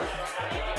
Yeah.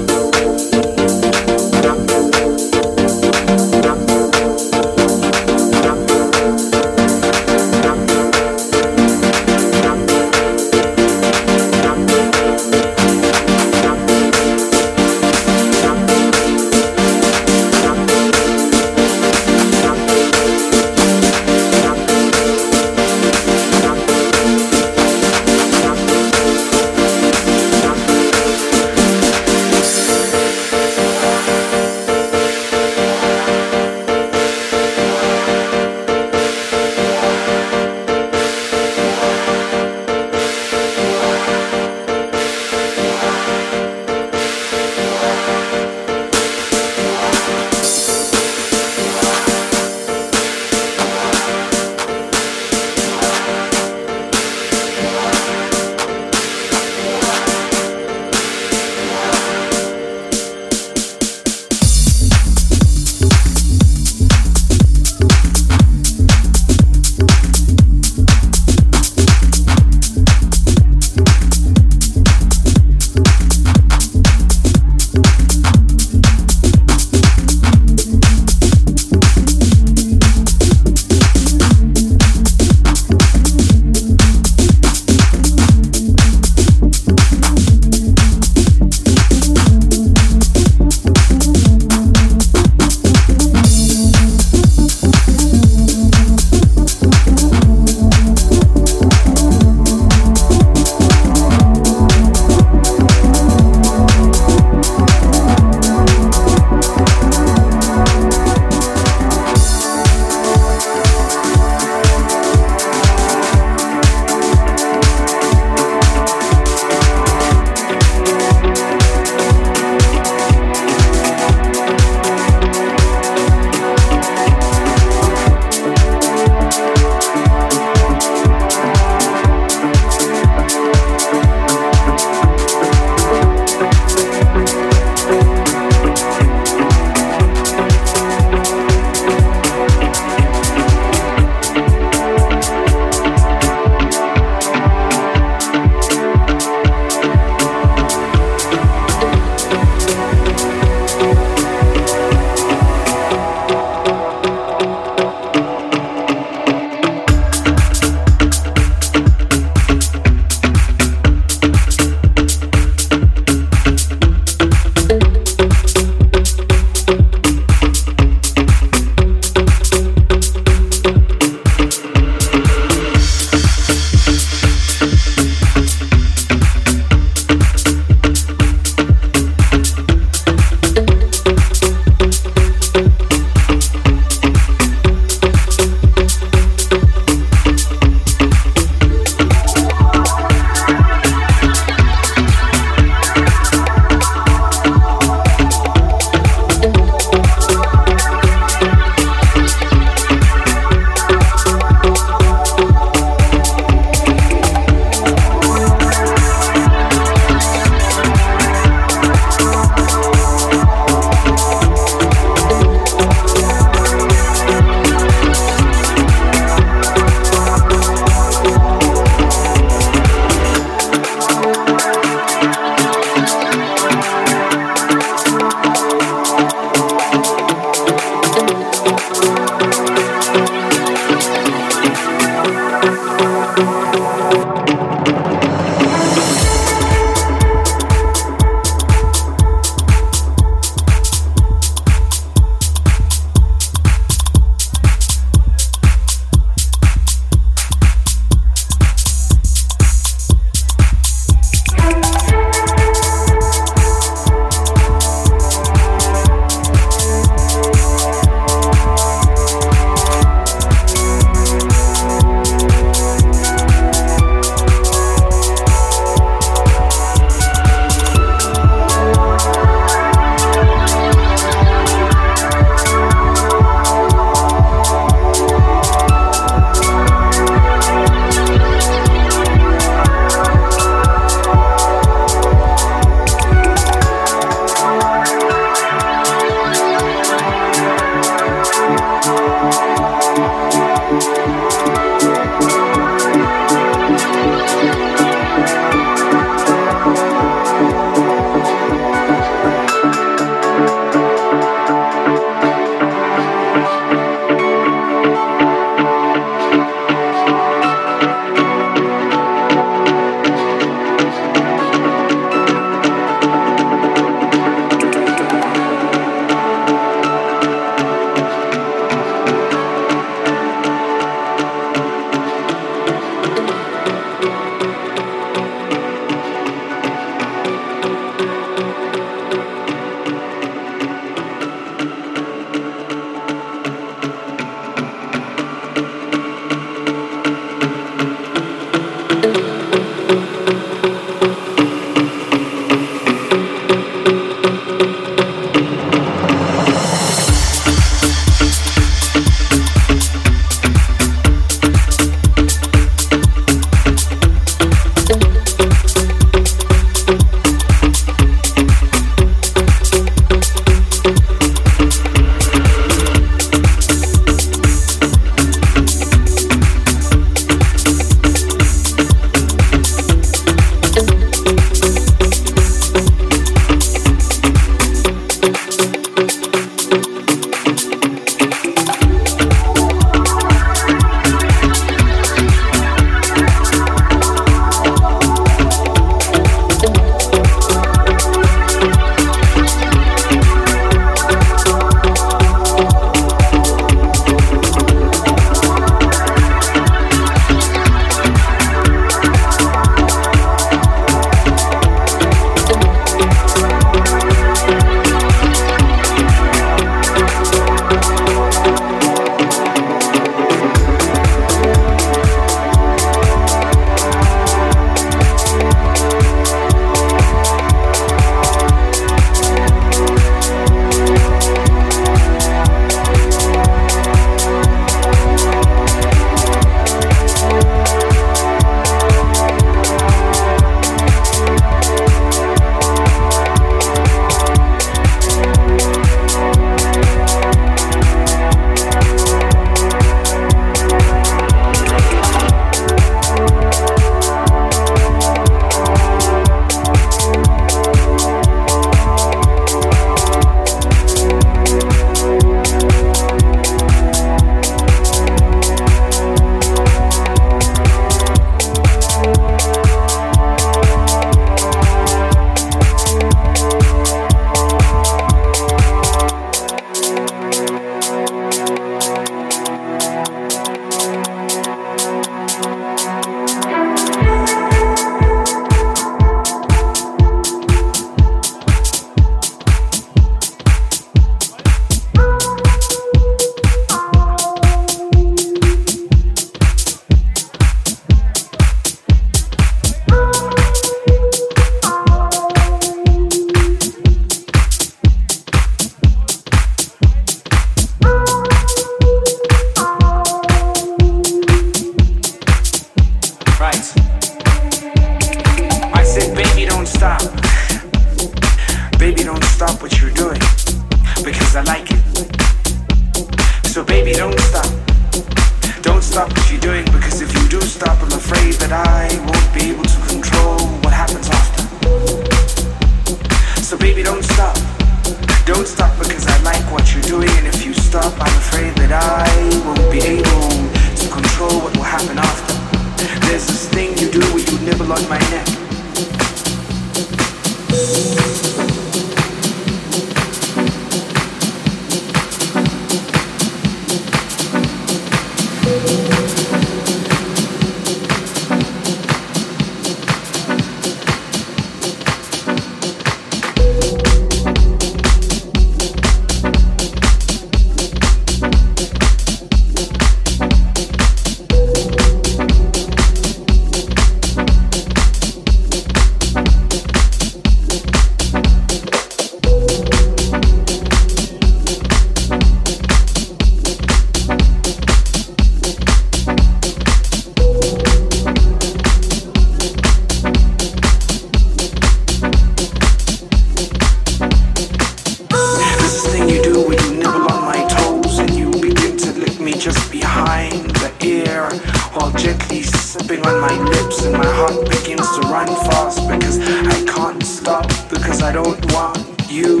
lips and my heart begins to run fast because I can't stop because I don't want you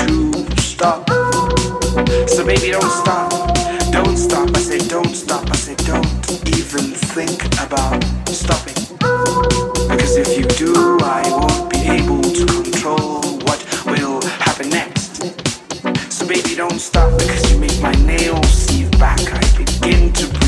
to stop. So baby, don't stop, don't stop. I say don't stop. I say don't even think about stopping because if you do, I won't be able to control what will happen next. So baby, don't stop because you make my nails see back. I begin to breathe.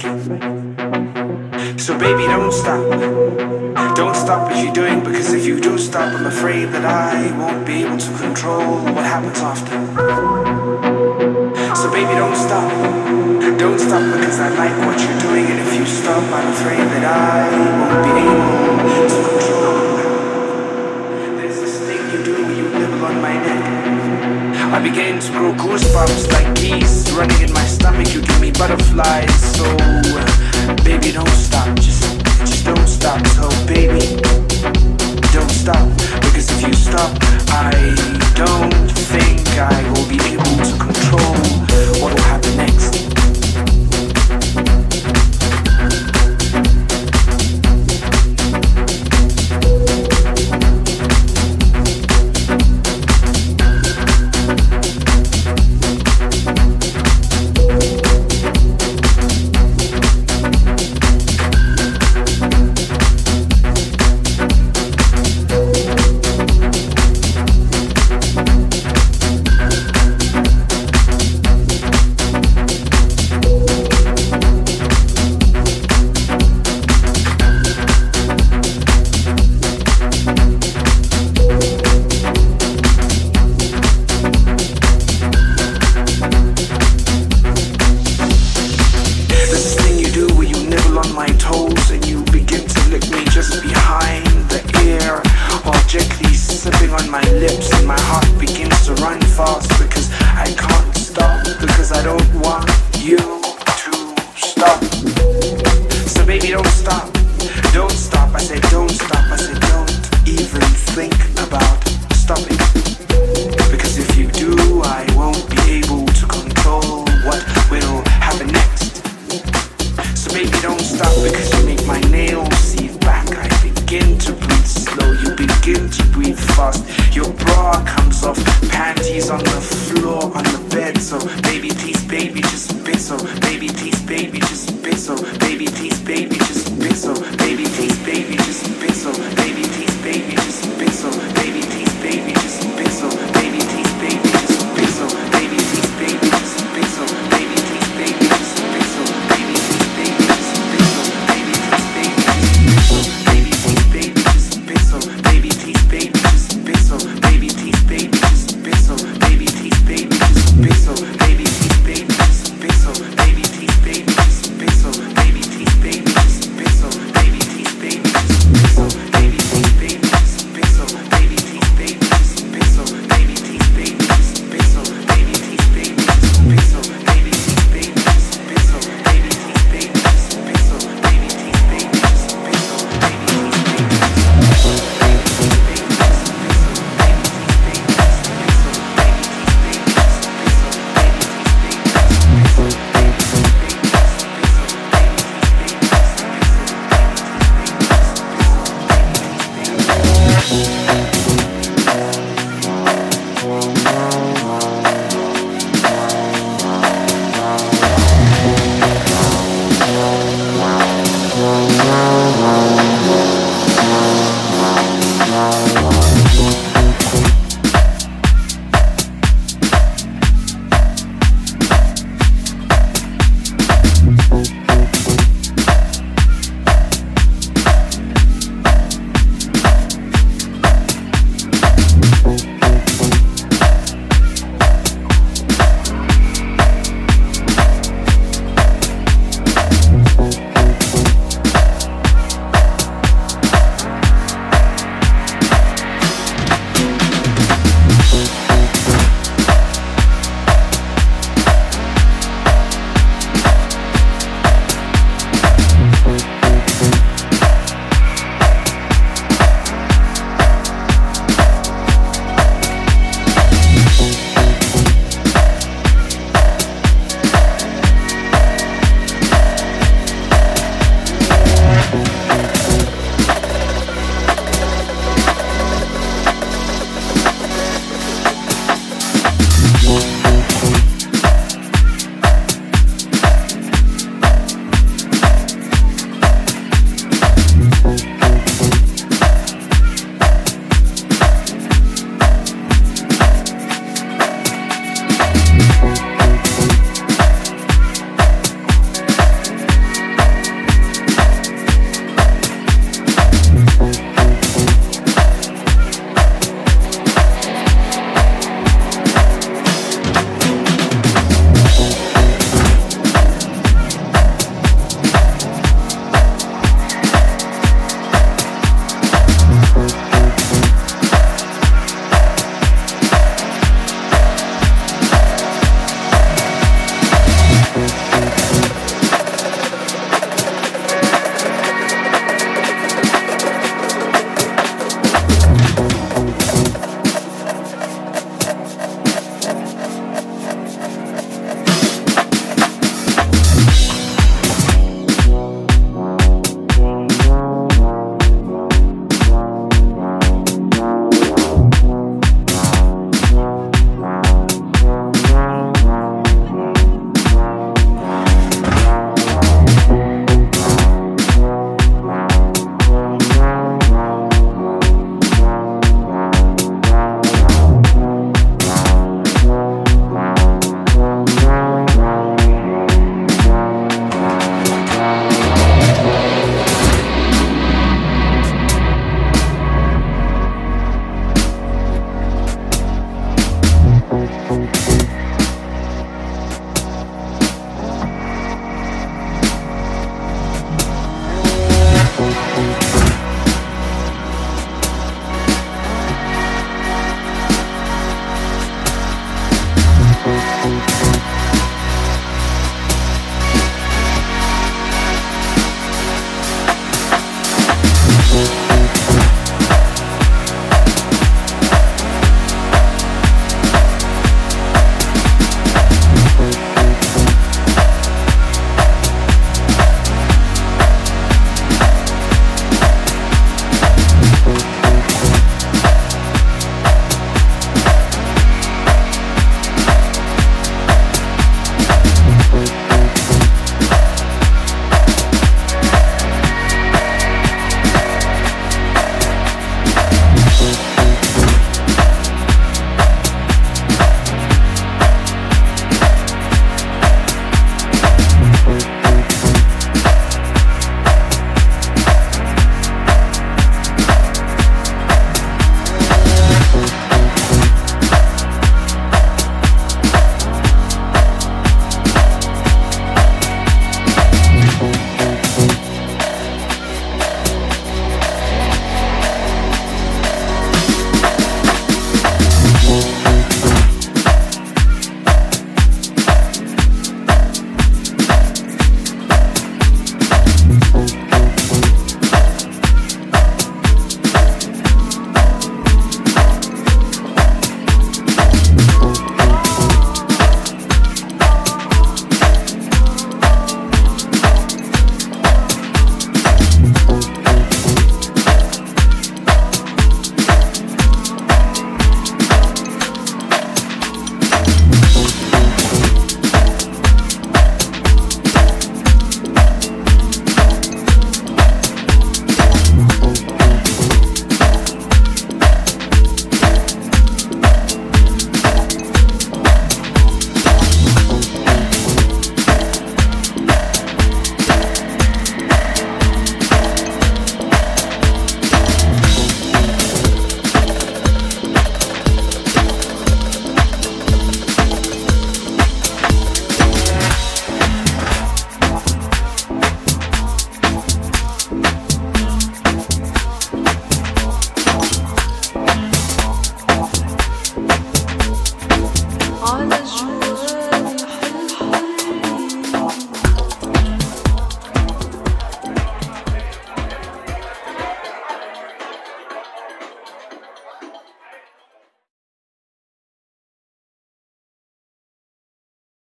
So, baby, don't stop. Don't stop what you're doing because if you do stop, I'm afraid that I won't be able to control what happens after. So, baby, don't stop. Don't stop because I like what you're doing, and if you stop, I'm afraid that I won't be able to control. There's this thing you do where you nibble on my neck. I began to grow goosebumps like geese running in my stomach. You give me butterflies, so uh, baby, don't stop. Just, just don't stop. So baby, don't stop. Because if you stop, I don't think I will be able to control what will happen